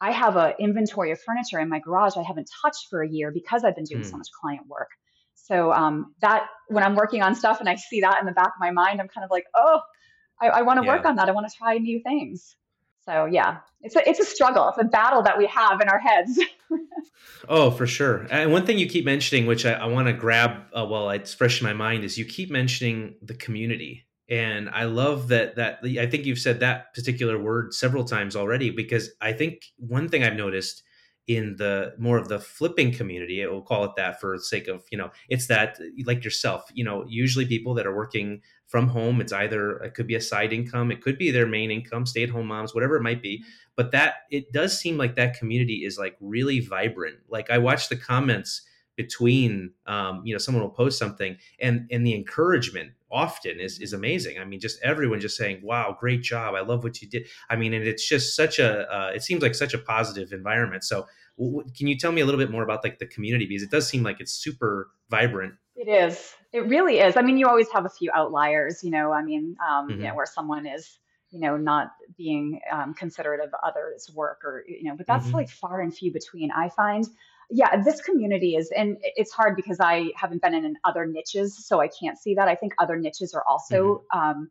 I have an inventory of furniture in my garage I haven't touched for a year because I've been doing mm. so much client work. So um, that when I'm working on stuff and I see that in the back of my mind, I'm kind of like, oh, I, I want to yeah. work on that. I want to try new things. So yeah, it's a it's a struggle. It's a battle that we have in our heads. oh, for sure. And one thing you keep mentioning, which I, I want to grab uh, while it's fresh in my mind, is you keep mentioning the community. And I love that that I think you've said that particular word several times already because I think one thing I've noticed in the more of the flipping community we'll call it that for the sake of you know it's that like yourself you know usually people that are working from home it's either it could be a side income it could be their main income stay at home moms whatever it might be but that it does seem like that community is like really vibrant. Like i watch the comments between um, you know someone will post something and and the encouragement often is is amazing. I mean just everyone just saying wow great job. I love what you did. I mean and it's just such a uh, it seems like such a positive environment. So w- can you tell me a little bit more about like the community? Because it does seem like it's super vibrant. It is. It really is. I mean you always have a few outliers you know i mean um, mm-hmm. you know where someone is you know not being um, considerate of others work or you know but that's mm-hmm. like far and few between i find yeah, this community is, and it's hard because I haven't been in other niches, so I can't see that. I think other niches are also, mm-hmm. um,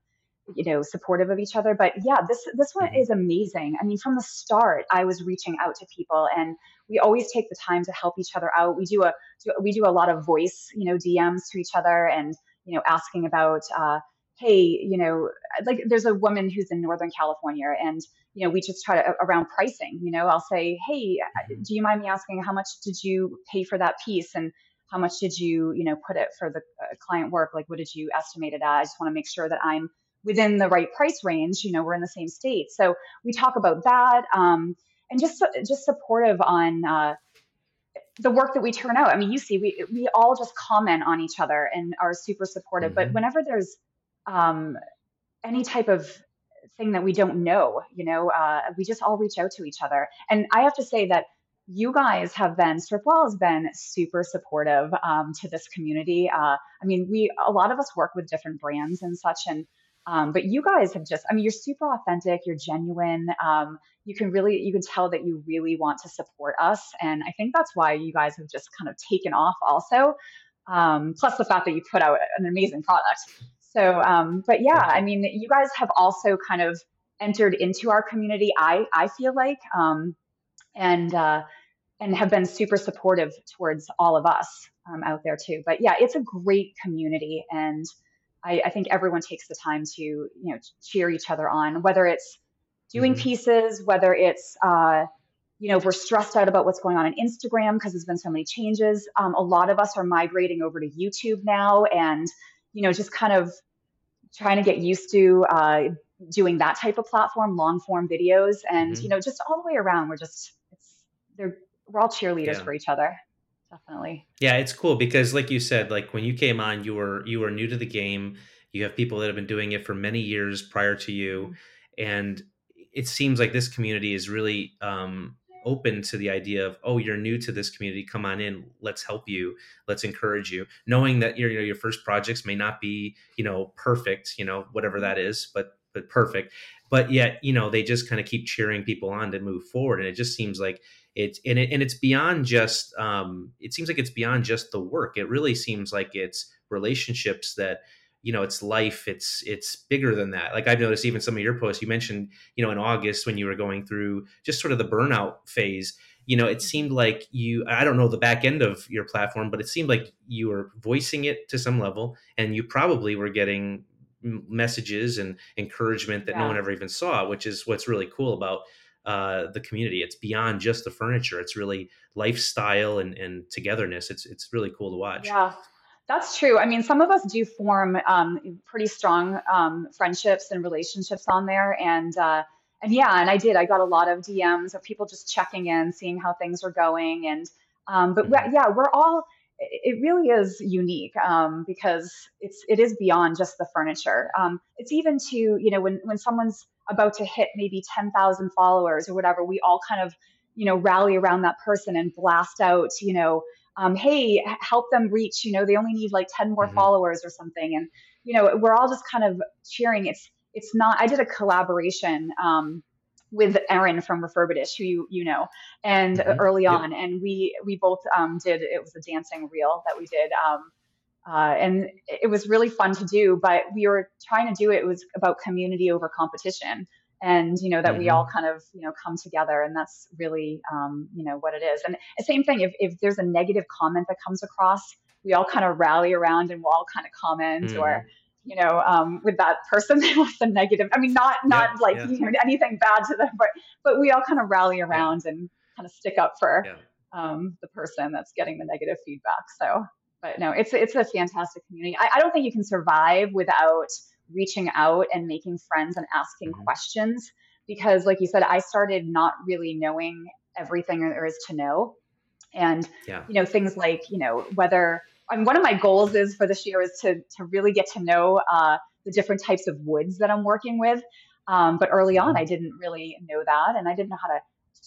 you know, supportive of each other. But yeah, this this one mm-hmm. is amazing. I mean, from the start, I was reaching out to people, and we always take the time to help each other out. We do a we do a lot of voice, you know, DMs to each other, and you know, asking about. Uh, hey, you know, like there's a woman who's in Northern California and, you know, we just try to around pricing, you know, I'll say, hey, mm-hmm. do you mind me asking how much did you pay for that piece? And how much did you, you know, put it for the uh, client work? Like, what did you estimate it at? I just want to make sure that I'm within the right price range. You know, we're in the same state. So we talk about that. Um, and just, just supportive on, uh, the work that we turn out. I mean, you see, we we all just comment on each other and are super supportive. Mm-hmm. But whenever there's um, any type of thing that we don't know, you know, uh, we just all reach out to each other. And I have to say that you guys have been, Stripwell has been super supportive um, to this community. Uh, I mean, we, a lot of us work with different brands and such, and um, but you guys have just, I mean, you're super authentic, you're genuine. Um, you can really, you can tell that you really want to support us. And I think that's why you guys have just kind of taken off also. Um, plus the fact that you put out an amazing product. So, um, but yeah, I mean, you guys have also kind of entered into our community. I I feel like, um, and uh, and have been super supportive towards all of us um, out there too. But yeah, it's a great community, and I, I, think everyone takes the time to you know cheer each other on, whether it's doing mm-hmm. pieces, whether it's uh, you know, we're stressed out about what's going on on Instagram because there's been so many changes. Um, a lot of us are migrating over to YouTube now, and you know, just kind of trying to get used to uh, doing that type of platform, long form videos, and mm-hmm. you know, just all the way around, we're just it's they're we're all cheerleaders yeah. for each other. Definitely. Yeah, it's cool because, like you said, like when you came on, you were you were new to the game. You have people that have been doing it for many years prior to you, mm-hmm. and it seems like this community is really um, open to the idea of oh you're new to this community. Come on in. Let's help you. Let's encourage you. Knowing that your you know, your first projects may not be you know perfect you know whatever that is but but perfect. But yet you know they just kind of keep cheering people on to move forward. And it just seems like it's and, it, and it's beyond just um, it seems like it's beyond just the work. It really seems like it's relationships that you know it's life it's it's bigger than that. Like i've noticed even some of your posts you mentioned you know in august when you were going through just sort of the burnout phase you know it seemed like you i don't know the back end of your platform but it seemed like you were voicing it to some level and you probably were getting messages and encouragement that yeah. no one ever even saw which is what's really cool about uh, the community. It's beyond just the furniture. It's really lifestyle and, and togetherness. It's it's really cool to watch. Yeah that's true. I mean, some of us do form um, pretty strong um, friendships and relationships on there, and uh, and yeah, and I did. I got a lot of DMs of people just checking in, seeing how things are going, and um, but mm-hmm. yeah, we're all. It really is unique um, because it's it is beyond just the furniture. Um, it's even to you know when when someone's about to hit maybe ten thousand followers or whatever, we all kind of you know rally around that person and blast out you know um, hey, help them reach, you know, they only need like 10 more mm-hmm. followers or something. And, you know, we're all just kind of cheering. It's, it's not, I did a collaboration, um, with Erin from Refurbish, who you you know, and mm-hmm. early on, and we we both um, did. It was a dancing reel that we did, um, uh, and it was really fun to do. But we were trying to do it, it was about community over competition and you know that mm-hmm. we all kind of you know come together and that's really um, you know what it is and the same thing if, if there's a negative comment that comes across we all kind of rally around and we'll all kind of comment mm-hmm. or you know um, with that person with the negative i mean not not yeah, like yeah. You know, anything bad to them but but we all kind of rally around yeah. and kind of stick up for um, the person that's getting the negative feedback so but no it's it's a fantastic community I, I don't think you can survive without reaching out and making friends and asking mm-hmm. questions because like you said i started not really knowing everything there is to know and yeah. you know things like you know whether I mean, one of my goals is for this year is to to really get to know uh, the different types of woods that I'm working with. Um, but early on, mm-hmm. I didn't really know that, and I didn't know how to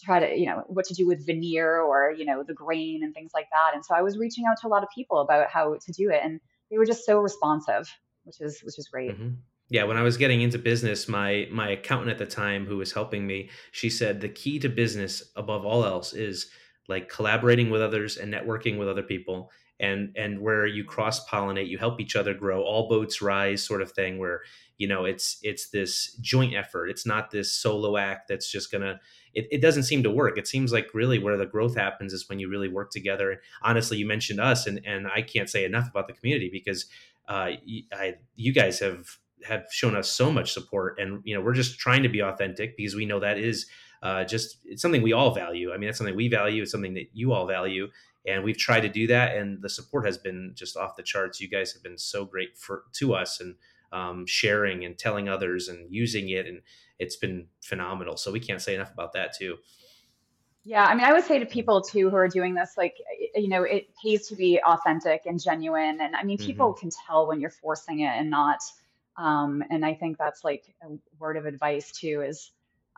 try to you know what to do with veneer or you know the grain and things like that. And so I was reaching out to a lot of people about how to do it, and they were just so responsive which is which is great. Mm-hmm. Yeah, when I was getting into business, my my accountant at the time who was helping me, she said the key to business above all else is like collaborating with others and networking with other people and and where you cross pollinate, you help each other grow, all boats rise sort of thing where you know it's it's this joint effort. It's not this solo act that's just gonna it, it doesn't seem to work. It seems like really where the growth happens is when you really work together. Honestly, you mentioned us, and and I can't say enough about the community because uh, I, you guys have have shown us so much support, and you know we're just trying to be authentic because we know that is uh, just it's something we all value. I mean, that's something we value. It's something that you all value, and we've tried to do that, and the support has been just off the charts. You guys have been so great for to us, and um, sharing and telling others and using it, and it's been phenomenal. So we can't say enough about that too. Yeah, I mean, I would say to people too who are doing this, like, you know, it pays to be authentic and genuine. And I mean, people mm-hmm. can tell when you're forcing it and not. Um, and I think that's like a word of advice too is,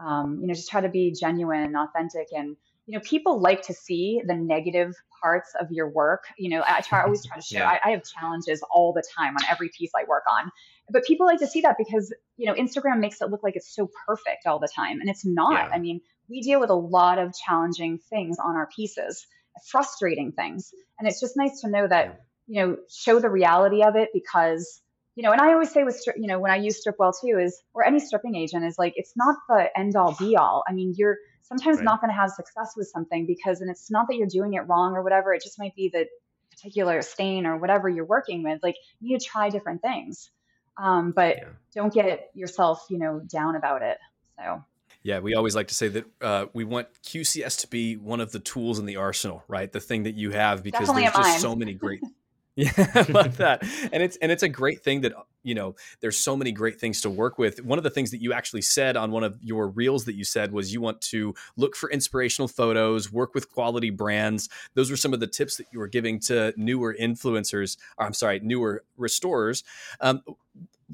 um, you know, just try to be genuine and authentic. And, you know, people like to see the negative parts of your work. You know, I try, I always try to show, yeah. I, I have challenges all the time on every piece I work on. But people like to see that because, you know, Instagram makes it look like it's so perfect all the time. And it's not. Yeah. I mean, we deal with a lot of challenging things on our pieces, frustrating things. And it's just nice to know that, you know, show the reality of it because, you know, and I always say with, you know, when I use Stripwell too is, or any stripping agent is like, it's not the end all be all. I mean, you're sometimes right. not going to have success with something because, and it's not that you're doing it wrong or whatever. It just might be the particular stain or whatever you're working with. Like you need to try different things. Um, but yeah. don't get yourself, you know, down about it. So. Yeah, we always like to say that uh, we want QCS to be one of the tools in the arsenal, right? The thing that you have because Definitely there's just so many great. yeah, about that, and it's and it's a great thing that you know there's so many great things to work with. One of the things that you actually said on one of your reels that you said was you want to look for inspirational photos, work with quality brands. Those were some of the tips that you were giving to newer influencers. Or I'm sorry, newer restorers. Um,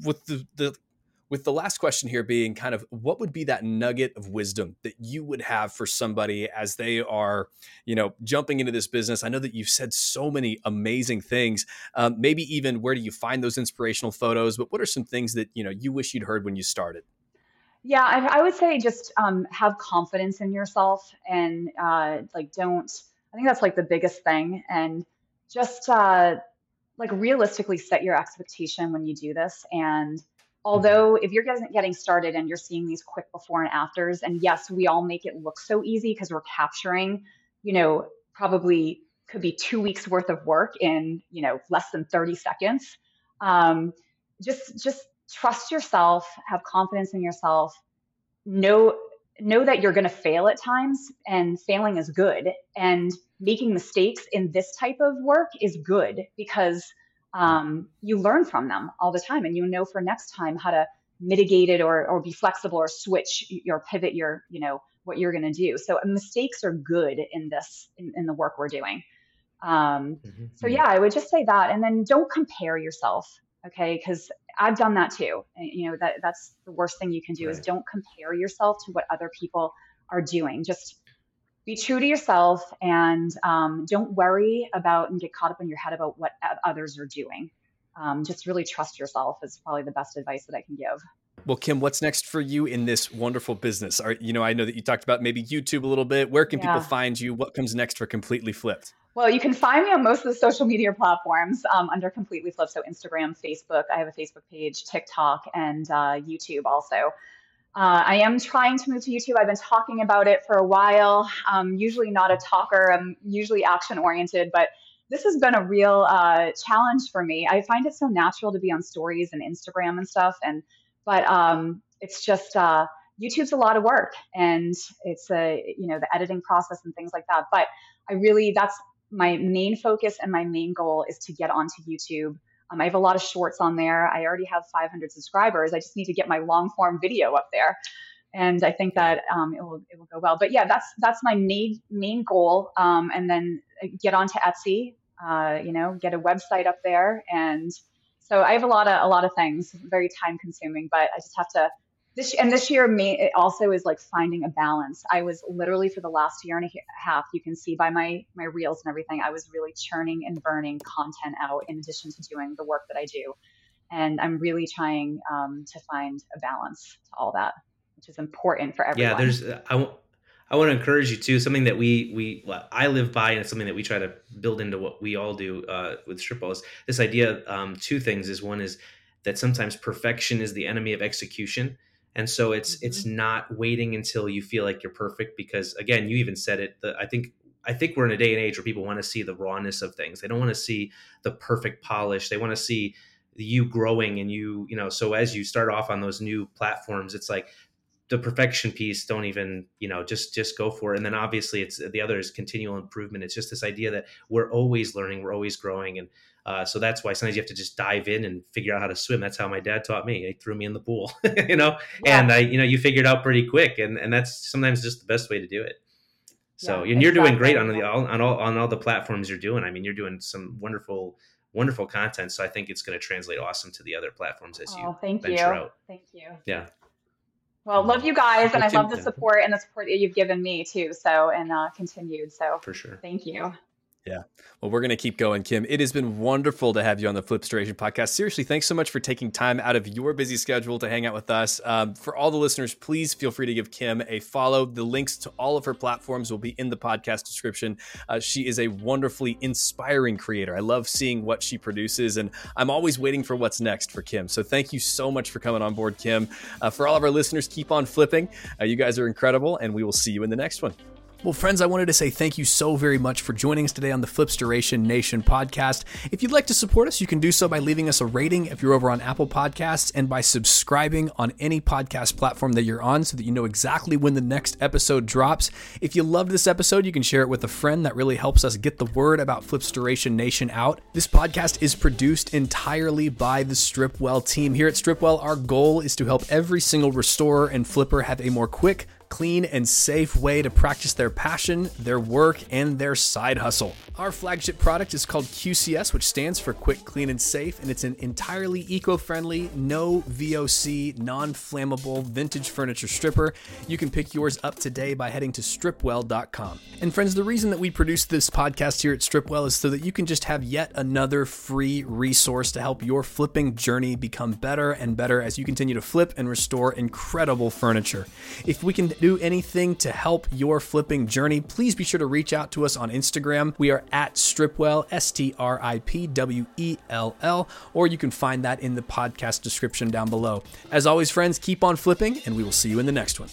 with the, the with the last question here being kind of what would be that nugget of wisdom that you would have for somebody as they are you know jumping into this business? I know that you've said so many amazing things. Um, maybe even where do you find those inspirational photos? But what are some things that you know you wish you'd heard when you started? Yeah i, I would say just um, have confidence in yourself and uh, like don't i think that's like the biggest thing. And just uh, like realistically set your expectation when you do this. And although if you're getting started and you're seeing these quick before and afters and yes we all make it look so easy because we're capturing you know probably could be two weeks worth of work in you know less than 30 seconds. Um, just just trust yourself have confidence in yourself know know that you're going to fail at times and failing is good. And making mistakes in this type of work is good because um, you learn from them all the time and you know for next time how to mitigate it or, or be flexible or switch or pivot your you know what you're going to do so mistakes are good in this in, in the work we're doing um, mm-hmm. so yeah i would just say that and then don't compare yourself okay because i've done that too you know that that's the worst thing you can do right. is don't compare yourself to what other people are doing just be true to yourself and um, don't worry about and get caught up in your head about what others are doing. Um, just really trust yourself is probably the best advice that I can give. Well, Kim, what's next for you in this wonderful business? Are you know, I know that you talked about maybe YouTube a little bit. Where can yeah. people find you? What comes next for Kimpletely Flipped? Well, you can find me on most of the social media platforms um, under Kimpletely Flipped. So Instagram, Facebook. I have a Facebook page, TikTok, and uh, YouTube also. Uh, I am trying to move to YouTube. I've been talking about it for a while. I'm usually not a talker. I'm usually action oriented, but this has been a real uh, challenge for me. I find it so natural to be on stories and Instagram and stuff, and but um, it's just uh, YouTube's a lot of work, and it's a you know the editing process and things like that. But I really that's my main focus and my main goal is to get onto YouTube um, I have a lot of shorts on there. I already have 500 subscribers. I just need to get my long form video up there, and I think that um, it will it will go well. But yeah, that's that's my main main goal. Um, and then uh, get onto Etsy. Uh, you know, get a website up there, and so I have a lot of a lot of things. Very time consuming, but I just have to this and this year may, it also is like finding a balance. I was literally for the last year and a half you can see by my my reels and everything i was really churning and burning content out in addition to doing the work that i do. And i'm really trying um, to find a balance to all that which is important for everyone. yeah there's uh, I, w- I want to encourage you too something that we we well, i live by and it's something that we try to build into what we all do uh, with Stripwell's. This idea um, two things is one is that sometimes perfection is the enemy of execution and so it's mm-hmm. it's not waiting until you feel like you're perfect because again you even said it the, i think i think we're in a day and age where people want to see the rawness of things. They don't want to see the perfect polish. They want to see you growing and you you know so as you start off on those new platforms it's like the perfection piece don't even you know just just go for it. And then obviously it's the other is continual improvement. It's just this idea that we're always learning we're always growing. And uh, so that's why sometimes you have to just dive in and figure out how to swim. That's how my dad taught me. He threw me in the pool, you know, yeah. and I, you know, you figure it out pretty quick, and and that's sometimes just the best way to do it. So yeah, and you're exactly. doing great on the on all on all the platforms you're doing. I mean, you're doing some wonderful wonderful content. So I think it's going to translate awesome to the other platforms as oh, you thank venture you. out. Thank you. Yeah. Well, love you guys, and I love the support and the support that you've given me too. So and uh, continued. So for sure. Thank you. Yeah. Well, we're going to keep going, Kim. It has been wonderful to have you on the Flip Flipstoration podcast. Seriously, thanks so much for taking time out of your busy schedule to hang out with us. Um, for all the listeners, please feel free to give Kim a follow. The links to all of her platforms will be in the podcast description. Uh, she is a wonderfully inspiring creator. I love seeing what she produces, and I'm always waiting for what's next for Kim. So thank you so much for coming on board, Kim. Uh, for all of our listeners, keep on flipping. Uh, you guys are incredible, and we will see you in the next one. Well, friends, I wanted to say thank you so very much for joining us today on the Flipstoration Nation podcast. If you'd like to support us, you can do so by leaving us a rating if you're over on Apple Podcasts and by subscribing on any podcast platform that you're on so that you know exactly when the next episode drops. If you loved this episode, you can share it with a friend. That really helps us get the word about Flipstoration Nation out. This podcast is produced entirely by the Stripwell team. Here at Stripwell, our goal is to help every single restorer and flipper have a more quick, clean and safe way to practice their passion, their work, and their side hustle. Our flagship product is called QCS, which stands for Quick, Clean, and Safe, and it's an entirely eco friendly, no VOC, non flammable vintage furniture stripper. You can pick yours up today by heading to stripwell.com. And friends, the reason that we produce this podcast here at Stripwell is so that you can just have yet another free resource to help your flipping journey become better and better as you continue to flip and restore incredible furniture. If we can do anything to help your flipping journey, please be sure to reach out to us on Instagram. We are at Stripwell, S T R I P W E L L, or you can find that in the podcast description down below. As always, friends, keep on flipping, and we will see you in the next one.